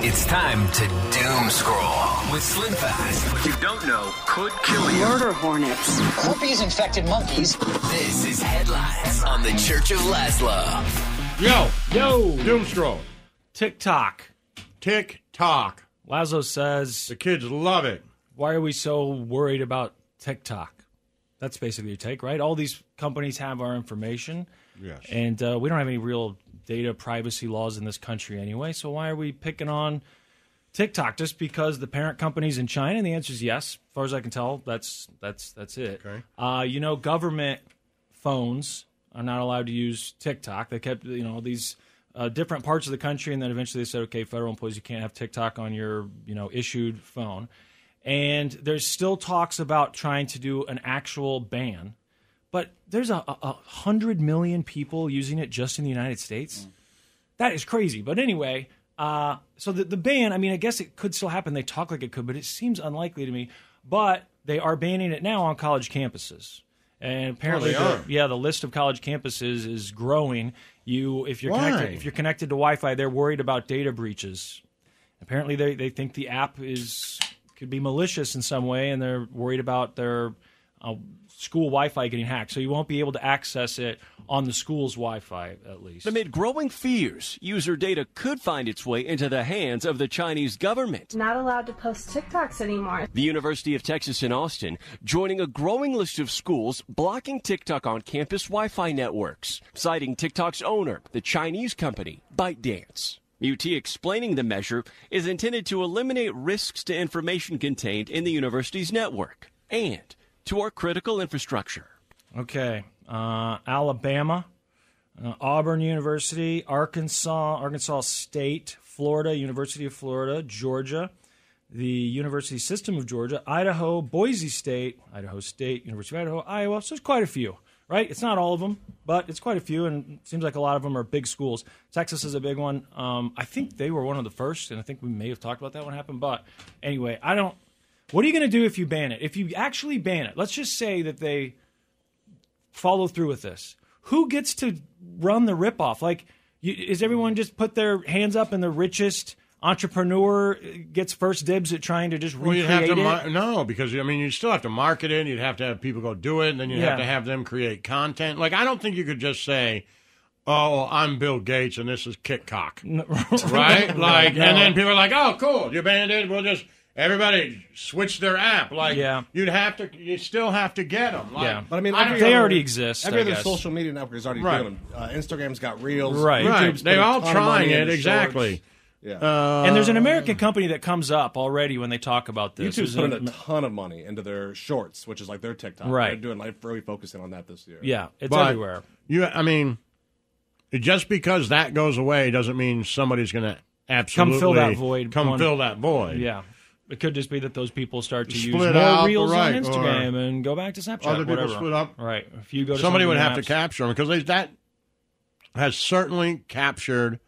It's time to doom scroll with Slim Fast. What you don't know could kill you. Murder hornets. Herpes infected monkeys. This is headlines on the Church of Laszlo. Yo, Yo, doom scroll. TikTok. Tick tock. Laszlo says, The kids love it. "Why are we so worried about TikTok?" That's basically your take, right? All these companies have our information, Yes. and uh, we don't have any real data privacy laws in this country anyway. So why are we picking on TikTok just because the parent company's in China? And the answer is yes. As far as I can tell, that's that's that's it. Okay. Uh, you know, government phones are not allowed to use TikTok. They kept you know these. Uh, different parts of the country, and then eventually they said, "Okay, federal employees, you can't have TikTok on your, you know, issued phone." And there's still talks about trying to do an actual ban, but there's a, a, a hundred million people using it just in the United States. That is crazy. But anyway, uh, so the, the ban, I mean, I guess it could still happen. They talk like it could, but it seems unlikely to me. But they are banning it now on college campuses. And apparently, Oh, the- yeah, the list of college campuses is growing. You, if you're Why? connected, if you're connected to Wi-Fi, they're worried about data breaches. Apparently, they, they think the app is could be malicious in some way, and they're worried about their uh, school Wi-Fi getting hacked. So you won't be able to access it on the school's Wi-Fi, at least. Amid growing fears, user data could find its way into the hands of the Chinese government. not allowed to post TikToks anymore. The University of Texas in Austin joining a growing list of schools blocking TikTok on campus Wi Fi networks, citing TikTok's owner, the Chinese company ByteDance. UT explaining the measure is intended to eliminate risks to information contained in the university's network and to our critical infrastructure. Okay. Uh, Alabama, uh, Auburn University, Arkansas, Arkansas State, Florida, University of Florida, Georgia, the University System of Georgia, Idaho, Boise State, Idaho State, University of Idaho, Iowa. So there's quite a few, right? It's not all of them, but it's quite a few, and seems like a lot of them are big schools. Texas is a big one. Um, I think they were one of the first, and I think we may have talked about that when it happened. But anyway, I don't. What are you going to do if you ban it? If you actually ban it, let's just say that they follow through with this. Who gets to run the ripoff? Like, you, is everyone just put their hands up and the richest entrepreneur uh, gets first dibs at trying to just Well, recreate have to it? mar- no, because I mean, you still have to market it. You'd have to have people go do it, and then you'd have to have them create content. Like, I don't think you could just say, "Oh, I'm Bill Gates, and this is Kitcock," right? Like, No. and then people are like, "Oh, cool, you banned it. We'll just everybody switch their app." Like, Yeah. you'd have to, you still have to get them. Like, Yeah. But I mean, I every they other- already exist, Every I other guess. social media network is already Right. doing them. Uh, Instagram's got reels. Right. right? YouTube's They're all ton of money trying it exactly. shorts. Yeah. Uh, and there's an American company that comes up already when they talk about this. YouTube's putting a- a ton of money into their shorts, which is like their TikTok. Right. They're doing like really focusing on that this year. yeah, it's But everywhere. You, I mean, just because that goes away doesn't mean somebody's going to absolutely come fill that void Come one- fill that void. Yeah. It could just be that those people start to use more reels right, on Instagram and go back to Snapchat. Other people whatever. split up. Right. If you go to somebody would have to capture them because that has certainly captured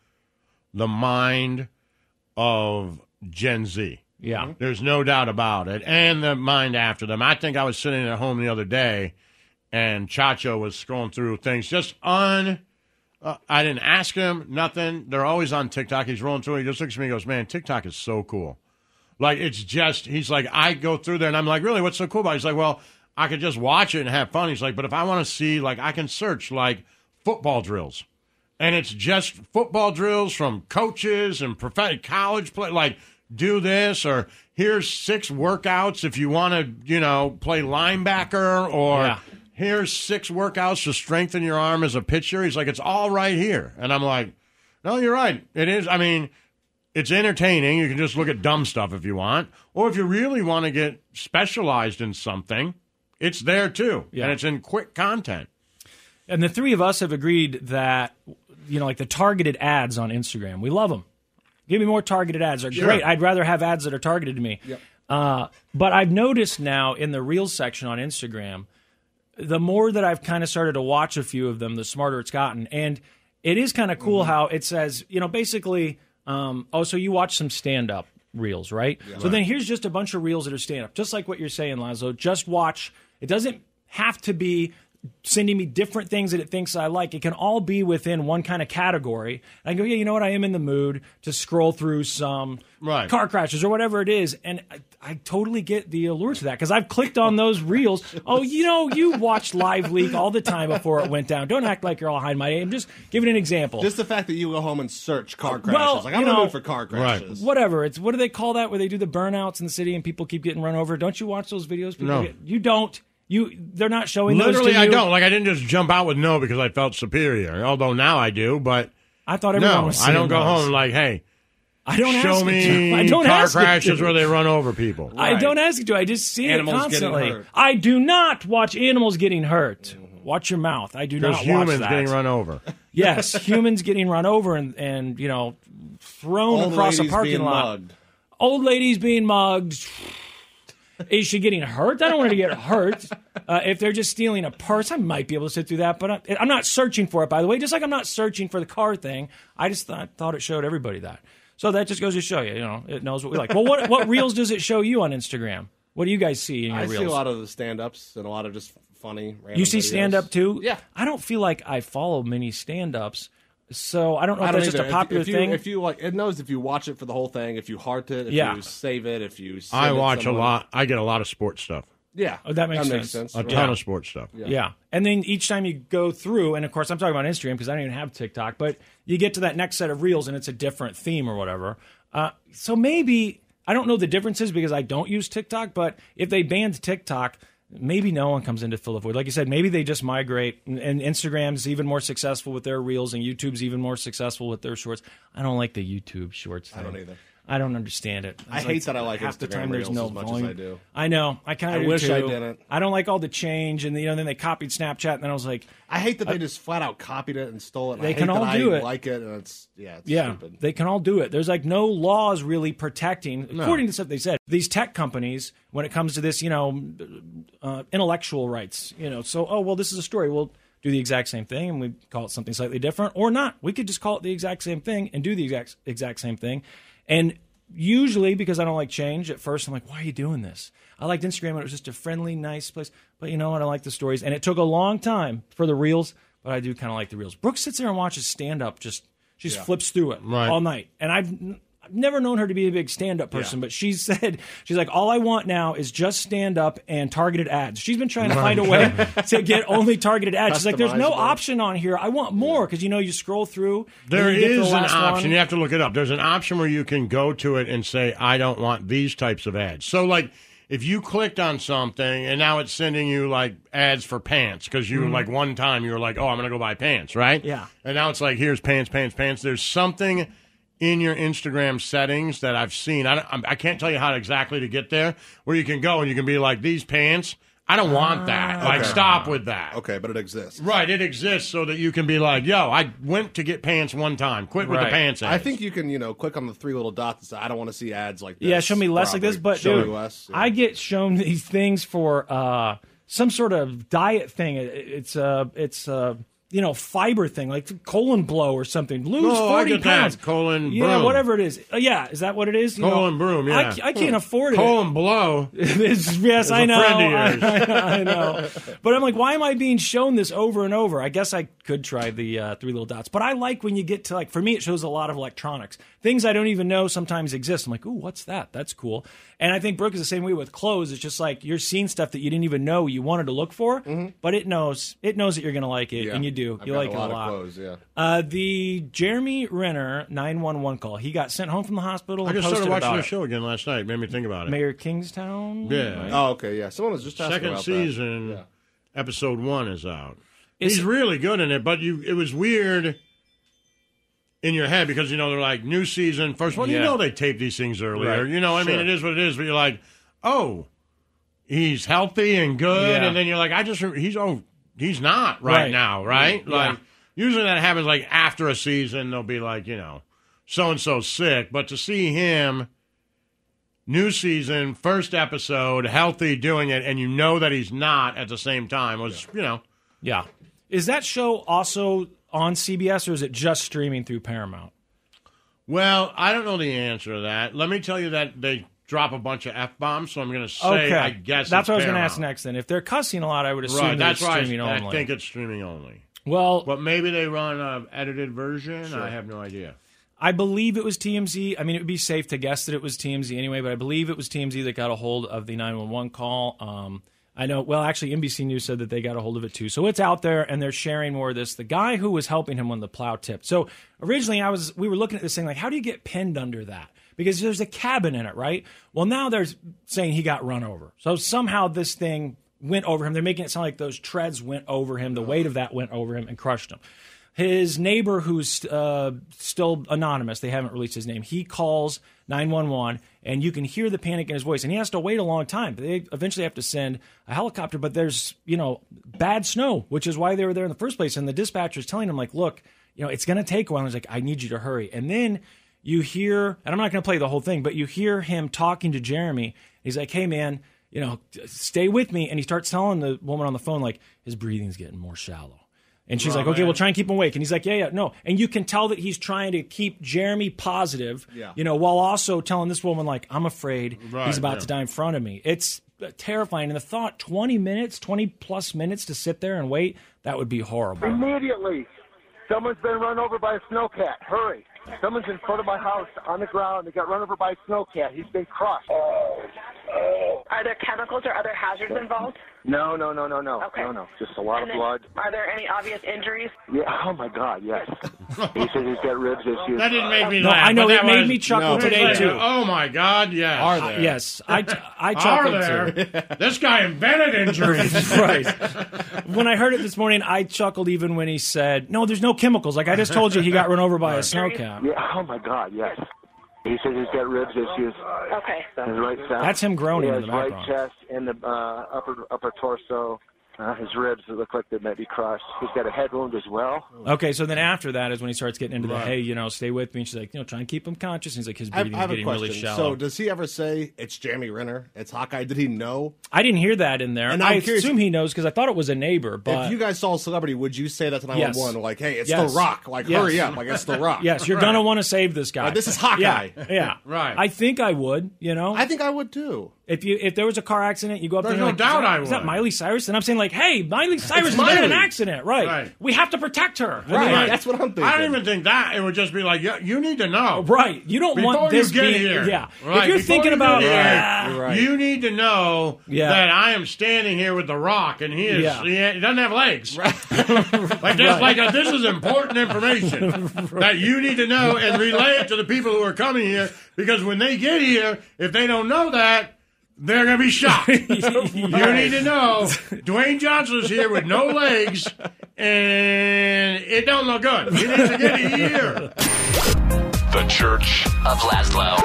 the mind of Gen Z. Yeah. There's no doubt about it, and the mind after them. I think I was sitting at home the other day, and Chacho was scrolling through things just on. Uh, I didn't ask him nothing. They're always on TikTok. He's rolling through. He just looks at me and goes, "Man, TikTok is so cool." Like it's just. He's like, I go through there, and I'm like, "Really? What's so cool about?" it? He's like, "Well, I could just watch it and have fun." He's like, "But if I want to see, like, I can search like football drills." and it's just football drills from coaches and prof- college play like do this or here's six workouts if you want to you know play linebacker or Yeah. here's six workouts to strengthen your arm as a pitcher he's like it's all right here and i'm like no you're right it is i mean it's entertaining you can just look at dumb stuff if you want or if you really want to get specialized in something it's there too Yeah. and it's in quick content And the three of us have agreed that, you know, like the targeted ads on Instagram, we love them. Give me more targeted ads. They're Sure. great. I'd rather have ads that are targeted to me. Uh, but I've noticed now in the Reels section on Instagram, the more that I've kind of started to watch a few of them, the smarter it's gotten. And it is kind of cool how it says, you know, basically, um, oh, so you watch some stand up reels, right? So then here's just a bunch of reels that are stand up, just like what you're saying, Laszlo. Just watch. It doesn't have to be sending me different things that it thinks I like. It can all be within one kind of category. I go, yeah, you know what? I am in the mood to scroll through some Right. car crashes or whatever it is, and I, I totally get the allure to that because I've clicked on those reels. Oh, you know, you watch Live Leak all the time before it went down. Don't act like you're all high and mighty. I'm just giving an example. Just the fact that you go home and search car crashes. Well, like I'm you in the mood for car crashes. whatever. It's what do they call that where they do the burnouts in the city and people keep getting run over? Don't you watch those videos? People No. get- you don't. You they're not showing those Literally, to I you? don't. Like, I didn't just jump out with no because I felt superior. Although now I do, but I thought everyone no, was. I don't go those. home like, hey, I don't show ask me you to. I don't car ask you crashes to. where they run over people. I don't ask you to. I just see Animals it getting constantly. hurt. I do not watch animals getting hurt. Watch your mouth. I do There's not humans watch that. getting run over. Yes, humans getting run over and, and you know thrown Old across a parking being lot. mugged. Old ladies being mugged. Is she getting hurt? I don't want her to get hurt. Uh, if they're just stealing a purse, I might be able to sit through that. But I, I'm not searching for it, by the way. Just like I'm not searching for the car thing. I just thought, thought it showed everybody that. So that just goes to show you, you know, it knows what we like. Well, what what reels does it show you on Instagram? What do you guys see in your I reels? see a lot of the stand-ups and a lot of just funny. Random you see stand up too? Yeah. I don't feel like I follow many stand ups. So I don't know if I don't that's just a popular if, you, thing. If you like, it knows if you watch it for the whole thing, if you heart it, if Yeah. you save it, if you. send I it watch a lot. I get a lot of sports stuff. Yeah, Oh, that makes makes sense. sense. A ton of sports stuff. Yeah. And then each time you go through, and of course I'm talking about Instagram because I don't even have TikTok, but you get to that next set of reels and it's a different theme or whatever. Uh, so maybe, I don't know the differences because I don't use TikTok, but if they banned TikTok, maybe no one comes in to fill the void. Like you said, maybe they just migrate, and, and Instagram's even more successful with their reels, and YouTube's even more successful with their shorts. I don't like the YouTube shorts. I don't either. I don't understand it. I It's hate that I like half the time. There's no as much as volume. I do. I know. I kind of wish I didn't. I don't like all the change, and you know, then they copied Snapchat, and then I was like, I hate that they just flat out copied it and stole it. They I can all do I it. Like it, and it's yeah, it's yeah, stupid. they can all do it. There's like no laws really protecting, according to stuff they said, these tech companies when it comes to this, you know, uh, intellectual rights. You know, so oh well, this is a story. We'll do the exact same thing, and we call it something slightly different, or not. We could just call it the exact same thing and do the exact exact same thing, and usually because I don't like change at first, I'm like, why are you doing this? I liked Instagram and it was just a friendly, nice place. But you know what? I like the stories. And it took a long time for the reels, but I do kind of like the reels. Brooke sits there and watches stand up, just she just flips through it Right. all night. And I've never known her to be a big stand up person, but she said, she's like, all I want now is just stand up and targeted ads. She's been trying to find a way to get only targeted ads. She's like, there's no option on here. I want more because you know, you scroll through. There then you get to the an option. one. You have to look it up. There's an option where you can go to it and say, I don't want these types of ads. So, like, if you clicked on something and now it's sending you like ads for pants because you like one time you were like, oh, I'm going to go buy pants, right? Mm-hmm. Yeah. And now it's like, here's pants, pants, pants. There's something in your Instagram settings that I've seen. I, don't- I can't tell you how exactly to get there where you can go and you can be like, these pants, I don't want that. Like, Okay. stop with that. Okay, but it exists. Right, it exists so that you can be like, yo, I went to get pants one time. Quit with the Right. pants I think you can, you know, click on the three little dots and say, "I don't want to see ads like this." Yeah, show me less like this. But show dude, me less. yeah. I get shown these things for uh, some sort of diet thing. It- It's uh, it's uh, you know fiber thing like colon blow or something. Lose No, I forty get that. pounds. Colon yeah, broom. whatever it is. Uh, yeah, is that what it is? You know, Colon broom, I yeah. ca- I, can't afford it. Colon blow. Yes, I know. I, yours. I know. But I'm like, why am I being shown this over and over? I guess I could try the uh, three little dots. But I like when you get to like, for me, it shows a lot of electronics. Things I don't even know sometimes exist. I'm like, ooh, what's that? That's cool. And I think Brooke is the same way with clothes. It's just like you're seeing stuff that you didn't even know you wanted to look for, but it knows it knows that you're going to like it, Yeah. and you do. I've you got like a it lot a lot. Of clothes, yeah. Uh, the Jeremy Renner 911 call. He got sent home from the hospital. I just posted started watching about the show again last night. Made me think about it. Mayor Kingstown. Yeah. Oh, okay, yeah. Someone was just asking Second about that. season, Yeah. episode one is out. Is He's it- really good in it, but you it was weird in your head because you know they're like new season. First one. all, you know they tape these things earlier. Right. You know, I mean, it is what it is. But you're like, oh, he's healthy and good, Yeah. and then you're like, I just he's oh he's not right, Right. now, right? Yeah. Like usually that happens like after a season. They'll be like, you know, so and so sick, but to see him. New season, first episode, healthy, doing it, and you know that he's not at the same time was, you know, Yeah. Is that show also on CBS or is it just streaming through Paramount? Well, I don't know the answer to that. Let me tell you that they drop a bunch of f bombs. So I'm going to say, Okay, I guess that's what I was going to ask next. Then, if they're cussing a lot, I would assume Right, that that's right. streaming I only. think it's streaming only. well, But maybe they run an edited version. I have no idea. I believe it was TMZ. I mean, it would be safe to guess that it was TMZ anyway, but I believe it was TMZ that got a hold of the 911 call. Um, I know, well, actually, NBC News said that they got a hold of it too. So it's out there and they're sharing more of this. The guy who was helping him when the plow tipped. So originally, I was, we were looking at this thing like, how do you get pinned under that? Because there's a cabin in it, right? Well, now they're saying he got run over. So somehow this thing went over him. They're making it sound like those treads went over him. The weight of that went over him and crushed him. His neighbor, who's uh, still anonymous, they haven't released his name, he calls 911 and you can hear the panic in his voice. And he has to wait a long time. They eventually have to send a helicopter, but there's, you know, bad snow, which is why they were there in the first place. And the dispatcher's telling him, like, look, you know, it's going to take a while. And he's like, I need you to hurry. And then you hear, and I'm not going to play the whole thing, but you hear him talking to Jeremy. He's like, hey, man, you know, stay with me. And he starts telling the woman on the phone, like, his breathing's getting more shallow. And she's like, okay, well, try and keep him awake. And he's like, yeah, yeah, no. And you can tell that he's trying to keep Jeremy positive, Yeah. you know, while also telling this woman, like, I'm afraid Right, he's about yeah. to die in front of me. It's uh, terrifying. And the thought, 20 minutes, 20 plus minutes to sit there and wait, that would be horrible. Immediately. Someone's been run over by a snowcat. Hurry. Someone's in front of my house on the ground. They got run over by a snowcat. He's been crushed. Uh, are there chemicals or other hazards involved? No, no, no, no, no. Okay. No, no. Just a lot And of blood. Are there any obvious injuries? Yeah. Oh, my God, yes. he says he's got ribs issues. That didn't make me No, laugh. I know it that made was- me chuckle It's today, too. Oh my God! Yes. Are there? Yes, I, I Are there? too. this guy invented injuries. right. When I heard it this morning, I chuckled even when he said, "No, there's no chemicals." Like I just told you, he got run over by a snowcat. Yeah. Oh, my God, yes. He says he's got ribs issues. Okay. His right side. That's him groaning yeah, in his the right chest and the uh, upper upper torso. Uh, his ribs look like they might be crushed. He's got a head wound as well. Okay, so then after that is when he starts getting into the hey, you know, stay with me. And she's like, you know, try and keep him conscious. And he's like, his I, breathing's I have a getting question. really shallow. So, does he ever say it's Jamie Renner? It's Hawkeye? Did he know? I didn't hear that in there. And I curious- assume he knows because I thought it was a neighbor. But if you guys saw a celebrity, would you say that to 911? Yes. Like, hey, it's Yes. The Rock. Like, Yes. hurry up. Like, it's The Rock. yes, you're gonna want to save this guy. Uh, this is Hawkeye. Yeah, yeah, Right. I think I would. You know, I think I would too. If you if there was a car accident, you go up There's there. no and doubt that, I will. Is that. Miley Cyrus? And I'm saying like, hey, Miley Cyrus is in an accident, right? Right. We have to protect her. And Right. then, like, That's what I'm thinking. I don't even think that. It would just be like, you, you need to know. Right. You don't Before want you this get being here. yeah. Right, if you're before thinking you about get here, yeah, You're right. You need to know Yeah. that I am standing here with The Rock, and he is Yeah. he, he doesn't have legs. Right. like this, like uh, this is important information that you need to know and relay it to the people who are coming here because when they get here, if they don't know that. They're gonna be shocked. You need to know Dwayne Johnson's here with no legs, and it don't look good. He needs to get here. The Church of Laszlo.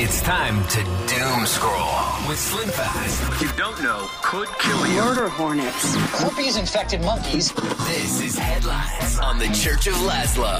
It's time to doom scroll with Slim Fast. You don't know could kill you. Murder hornets. Herpes infected monkeys. This is headlines on the Church of Laszlo.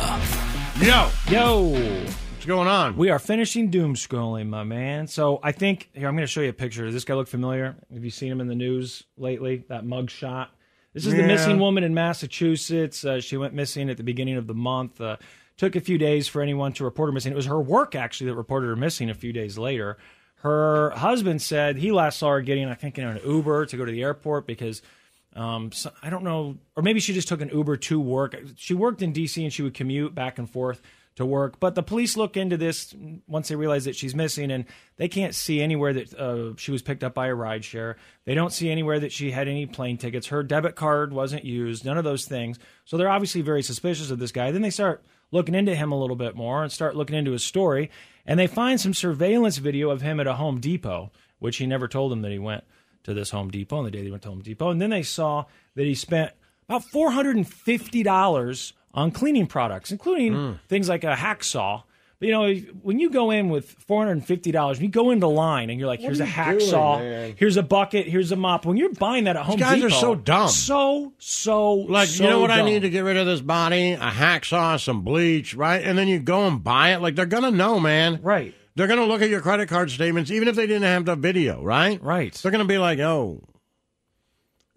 Yo, yo. Going on? We are finishing doom scrolling, my man. So I think here I'm going to show you a picture. Does this guy look familiar? Have you seen him in the news lately? That mug shot. This is the missing woman in Massachusetts. Uh, she went missing at the beginning of the month. Uh, took a few days for anyone to report her missing. It was her work actually that reported her missing a few days later. Her husband said he last saw her getting, I think, in an Uber to go to the airport because um, so, I don't know, or maybe she just took an Uber to work. She worked in D.C. and she would commute back and forth to work. But the police look into this once they realize that she's missing, and they can't see anywhere that uh, she was picked up by a rideshare. They don't see anywhere that she had any plane tickets. Her debit card wasn't used, none of those things. So they're obviously very suspicious of this guy. Then they start looking into him a little bit more and start looking into his story, and they find some surveillance video of him at a Home Depot, which he never told them that he went to this Home Depot on the day they went to Home Depot. And then they saw that he spent about $450 on cleaning products, including mm. things like a hacksaw. But you know, when you go in with four hundred and fifty dollars, you go into line and you're like, "Here's a hacksaw, doing, here's a bucket, here's a mop." When you're buying that at Home guys are so dumb. so so Like, so you know what I need to get rid of this body? A hacksaw, some bleach, right? And then you go and buy it. Like, they're to know, man. Right. They're to look at your credit card statements, even if they didn't have the video, right? Right. They're to be like, oh,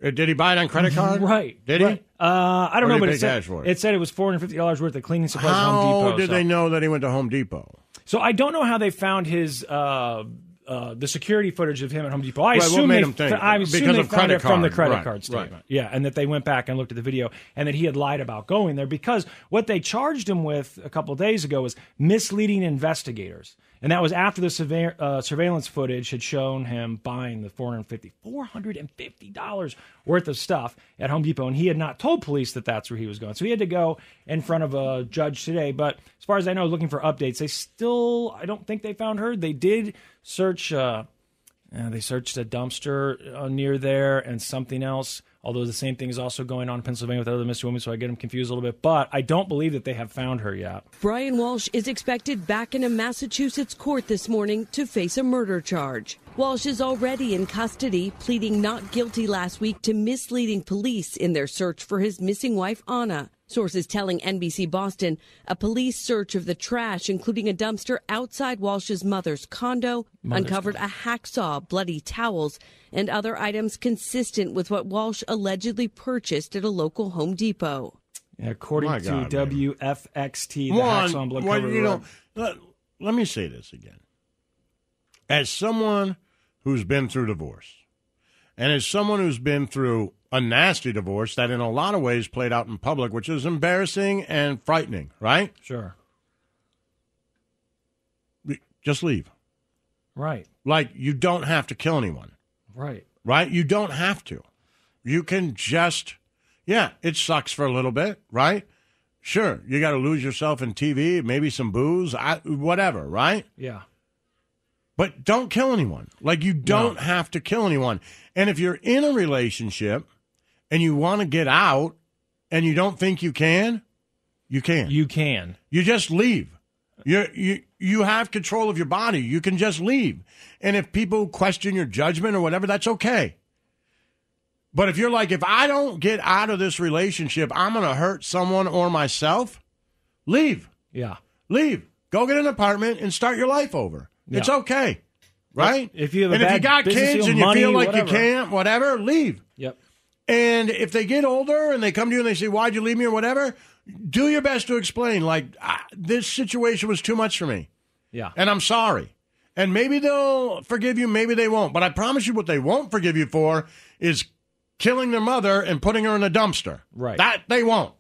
did he buy it on credit card? Right. Did he? Right. Uh, I don't know, but it said, it? said it was four hundred fifty dollars worth of cleaning supplies at How Home Depot. did so- they know that he went to Home Depot? So I don't know how they found his uh, uh, the security footage of him at Home Depot. I Right, assume they? I assume Because they of found credit it from the credit Right, card right. statement. Yeah, and that they went back and looked at the video and that he had lied about going there because what they charged him with a couple of days ago was misleading investigators. And that was after the surve- uh, surveillance footage had shown him buying the $450, $450 worth of stuff at Home Depot. And he had not told police that that's where he was going. So he had to go in front of a judge today. But as far as I know, looking for updates, they still, I don't think they found her. They did search. Uh, uh, they searched a dumpster uh, near there and something else. Although the same thing is also going on in Pennsylvania with other missing women, so I get them confused a little bit. But I don't believe that they have found her yet. Brian Walshe is expected back in a Massachusetts court this morning to face a murder charge. Walshe is already in custody, pleading not guilty last week to misleading police in their search for his missing wife, Anna. Sources telling NBC Boston a police search of the trash, including a dumpster outside Walshe's mother's condo, Mother's uncovered a hacksaw, bloody towels, and other items consistent with what Walshe allegedly purchased at a local Home Depot. According My to God, WFXT, the One, Hacksaw and Blood well, you know, let, let me say this again. As someone who's been through divorce, and as someone who's been through a nasty divorce that in a lot of ways played out in public, which is embarrassing and frightening, right? Sure. Just leave. Right. Like, you don't have to kill anyone, Right. right? You don't have to. You can just, yeah, it sucks for a little bit, right? Sure, you got to lose yourself in TV, maybe some booze, I, whatever, right? Yeah. But don't kill anyone. Like you don't have to kill anyone. And if you're in a relationship and you want to get out and you don't think you can, you can. You can. You just leave. You you you have control of your body. You can just leave. And if people question your judgment or whatever, that's okay. But if you're like, if I don't get out of this relationship, I'm going to hurt someone or myself, leave. Yeah. Leave. Go get an apartment and start your life over. It's okay. Right? If you have and if you got kids and you money, feel like whatever. you can't, whatever, leave. Yep. And if they get older and they come to you and they say, "Why'd you leave me?" or whatever, do your best to explain. Like this situation was too much for me, Yeah. and I'm sorry. And maybe they'll forgive you, maybe they won't. But I promise you, what they won't forgive you for is killing their mother and putting her in a dumpster. Right. That they won't.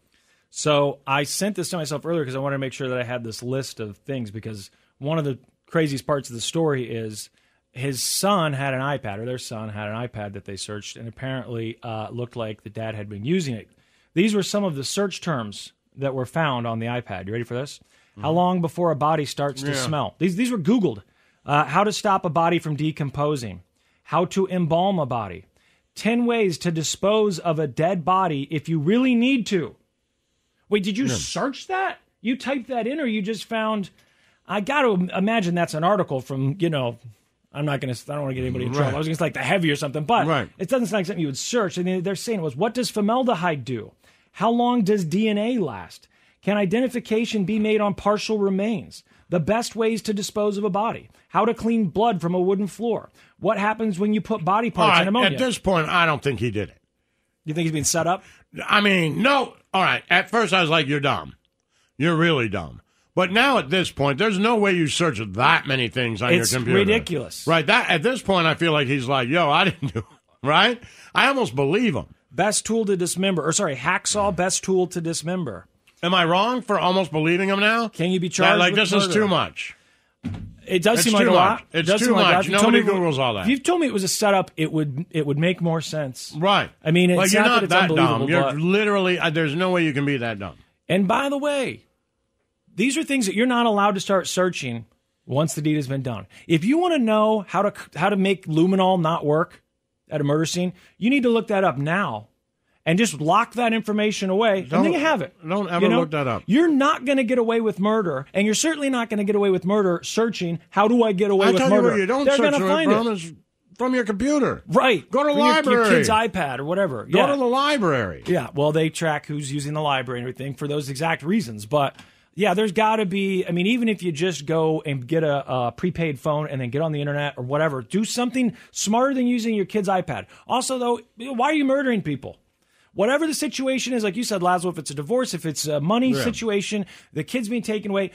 So I sent this to myself earlier because I wanted to make sure that I had this list of things because one of the craziest parts of the story is his son had an iPad, or their son had an iPad that they searched, and apparently uh, looked like the dad had been using it. These were some of the search terms that were found on the iPad. You ready for this? How long before a body starts to Mm-hmm. Yeah. smell? These these were Googled. Uh, how to stop a body from decomposing. How to embalm a body. Ten ways to dispose of a dead body if you really need to. Wait, did you search that? You typed that in, or you just found? I got to imagine that's an article from you know. I'm not going to. I don't want to get anybody in trouble. Right. I was going to say like the heavy or something, but Right. it doesn't sound like something you would search. And they're saying was, what does formaldehyde do? How long does DNA last? Can identification be made on partial remains? The best ways to dispose of a body. How to clean blood from a wooden floor. What happens when you put body parts right, in ammonia? at this point, I don't think he did it. you think he's being set up? I mean, no. All right. At first, I was like, "You're dumb. You're really dumb." But now, at this point, there's no way you search that many things on It's your computer. It's ridiculous. right? That at this point, I feel like he's like, "Yo, I didn't do." it," Right? I almost believe him. Best tool to dismember, or sorry, hacksaw. Best tool to dismember. Am I wrong for almost believing him now? Can you be That, charged? like with this is too much. It does It's seem like too a lot. It's it too seem like a lot. much. Told Nobody me- Googles all that. If you told me it was a setup, it would it would make more sense. Right. I mean, it's like you're not, not that it's that dumb. You're literally. Uh, there's no way you can be that dumb. and by the way, these are things that you're not allowed to start searching once the deed has been done. If you want to know how to how to make luminol not work at a murder scene, you need to look that up now. And just lock that information away, Don't- then you have it. don't ever You know? look that up. You're not going to get away with murder, and you're certainly not going to get away with murder searching. How do I get away I with tell murder? you where you don't They're search gonna for it find from it. is from your computer. Right. Go to the From your- library. Your, kid's iPad or whatever. Go yeah. to the library. Yeah, well, they track who's using the library and everything for those exact reasons. But yeah, there's got to be. I mean, even if you just go and get a, a prepaid phone and then get on the internet or whatever, do something smarter than using your kid's iPad. Also, though, why are you murdering people? Whatever the situation is, like you said, Laszlo, if it's a divorce, if it's a money Yeah. situation, the kid's being taken away,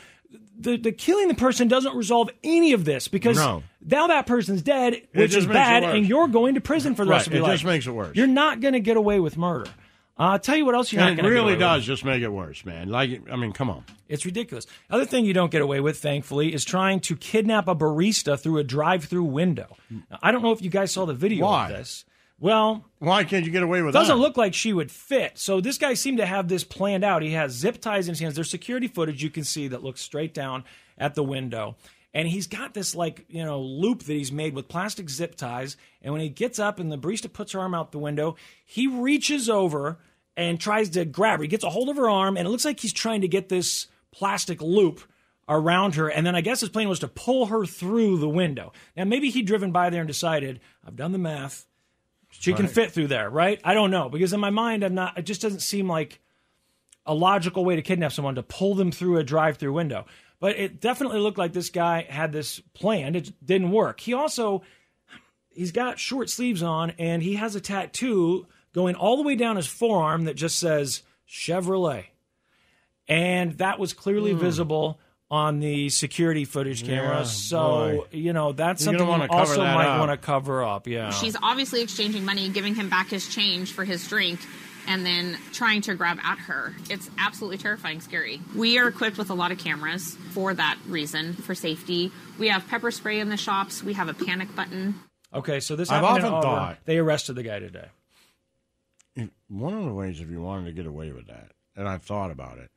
the, the killing the person doesn't resolve any of this because No. now that person's dead, which is bad, and you're going to prison for the rest of your it life. just makes it worse. You're not going to get away with murder. I'll tell you what else you're not And going it to really get away with. does just make it worse, man. Like, I mean, come on. It's ridiculous. Other thing you don't get away with, thankfully, is trying to kidnap a barista through a drive-through window. Now, I don't know if you guys saw the video Why? of this. Well, Why can't you get away with doesn't that? look like she would fit. So this guy seemed to have this planned out. He has zip ties in his hands. There's security footage you can see that looks straight down at the window. And he's got this like, you know, loop that he's made with plastic zip ties. And when he gets up and the barista puts her arm out the window, he reaches over and tries to grab her. He gets a hold of her arm and it looks like he's trying to get this plastic loop around her. And then I guess his plan was to pull her through the window. Now maybe he'd driven by there and decided, I've done the math. She can Right. fit through there, right? I don't know because in my mind, I'm not. It just doesn't seem like a logical way to kidnap someone to pull them through a drive-through window. But it definitely looked like this guy had this planned. It didn't work. He also he's got short sleeves on and he has a tattoo going all the way down his forearm that just says Chevrolet. And that was clearly Hmm. visible on the security footage camera. Yeah, so, boy. you know, that's You're something wanna you also might want to cover up. Yeah. She's obviously exchanging money, giving him back his change for his drink, and then trying to grab at her. It's absolutely terrifying, scary. We are equipped with a lot of cameras for that reason, for safety. We have pepper spray in the shops. We have a panic button. Okay, so this I've happened in often Auburn. thought- they arrested the guy today. One of the ways, if you wanted to get away with that, and I've thought about it.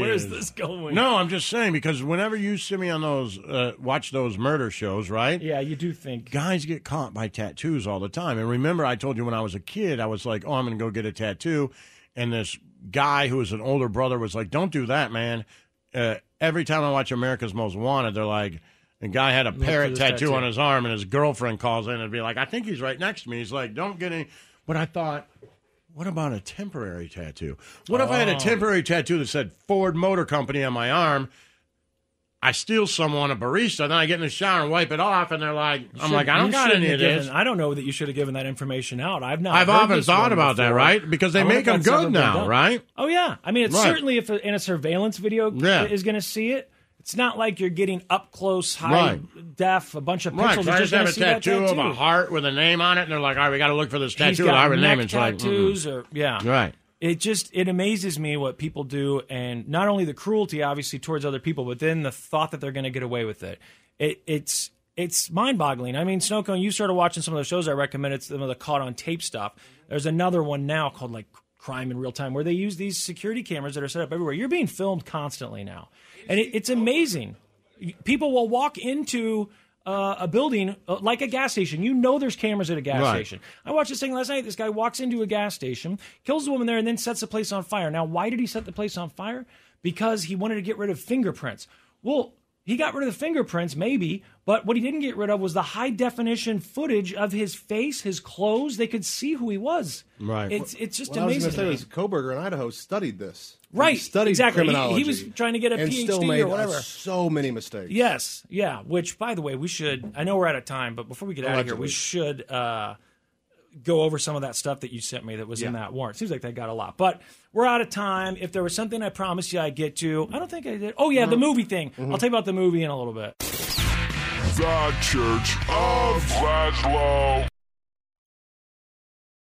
Where's is- this going? No, I'm just saying because whenever you see me on those, uh, watch those murder shows, right? Yeah, you do think guys get caught by tattoos all the time. And remember, I told you when I was a kid, I was like, "Oh, I'm going to go get a tattoo," and this guy who was an older brother was like, "Don't do that, man." Uh, every time I watch America's Most Wanted, they're like, the guy had a Look parrot tattoo, tattoo. on his arm, and his girlfriend calls in and be like, "I think he's right next to me." He's like, "Don't get any." But I thought. What about a temporary tattoo? What if I had a Oh. temporary tattoo that said Ford Motor Company on my arm? I steal someone a barista, and then I get in the shower and wipe it off, and they're like, I'm like, I don't got any of this. I don't know that you should have given that information out. I've not. I've often thought about that, right? Because they oh, I make them good now, right? Oh yeah, I mean, it's Right. certainly if in a surveillance video Yeah. is going to see it. It's not like you're getting up close, high Right. def, a bunch of pixels. Right, I just have a that tattoo of a heart with a name on it, and they're like, all right, we got to look for this tattoo with a got heart a name. neck It's like, mm-hmm. tattoos, mm-mm. or yeah, Right. It just it amazes me what people do, and not only the cruelty, obviously, towards other people, but then the thought that they're going to get away with it. It it's it's mind boggling. I mean, Snowcone, you started watching some of the shows I recommended, some of the caught on tape stuff. There's another one now called like Crime in Real Time, where they use these security cameras that are set up everywhere. You're being filmed constantly now, and it, it's amazing. People will walk into uh, a building uh, like a gas station. You know there's cameras at a gas Right. station. I watched this thing last night. This guy walks into a gas station, kills the woman there, and then sets the place on fire. Now, why did he set the place on fire? Because he wanted to get rid of fingerprints. Well, he got rid of the fingerprints, maybe, but what he didn't get rid of was the high definition footage of his face, his clothes. They could see who he was. Right. It's it's just What I was going to to say was Kohberger in Idaho studied this. Right, He studied exactly. He- he was trying to get a and PhD still or whatever. So many mistakes. Yes, yeah. Which, by the way, we should. I know we're out of time, but before we get out of here, we should uh, go over some of that stuff that you sent me that was in that warrant. Seems like they got a lot, but we're out of time. If there was something I promised you I'd get to, I don't think I did. Oh yeah, the mm-hmm. movie thing. I'll mm-hmm. tell you about the movie in a little bit. The Church of Laszlo.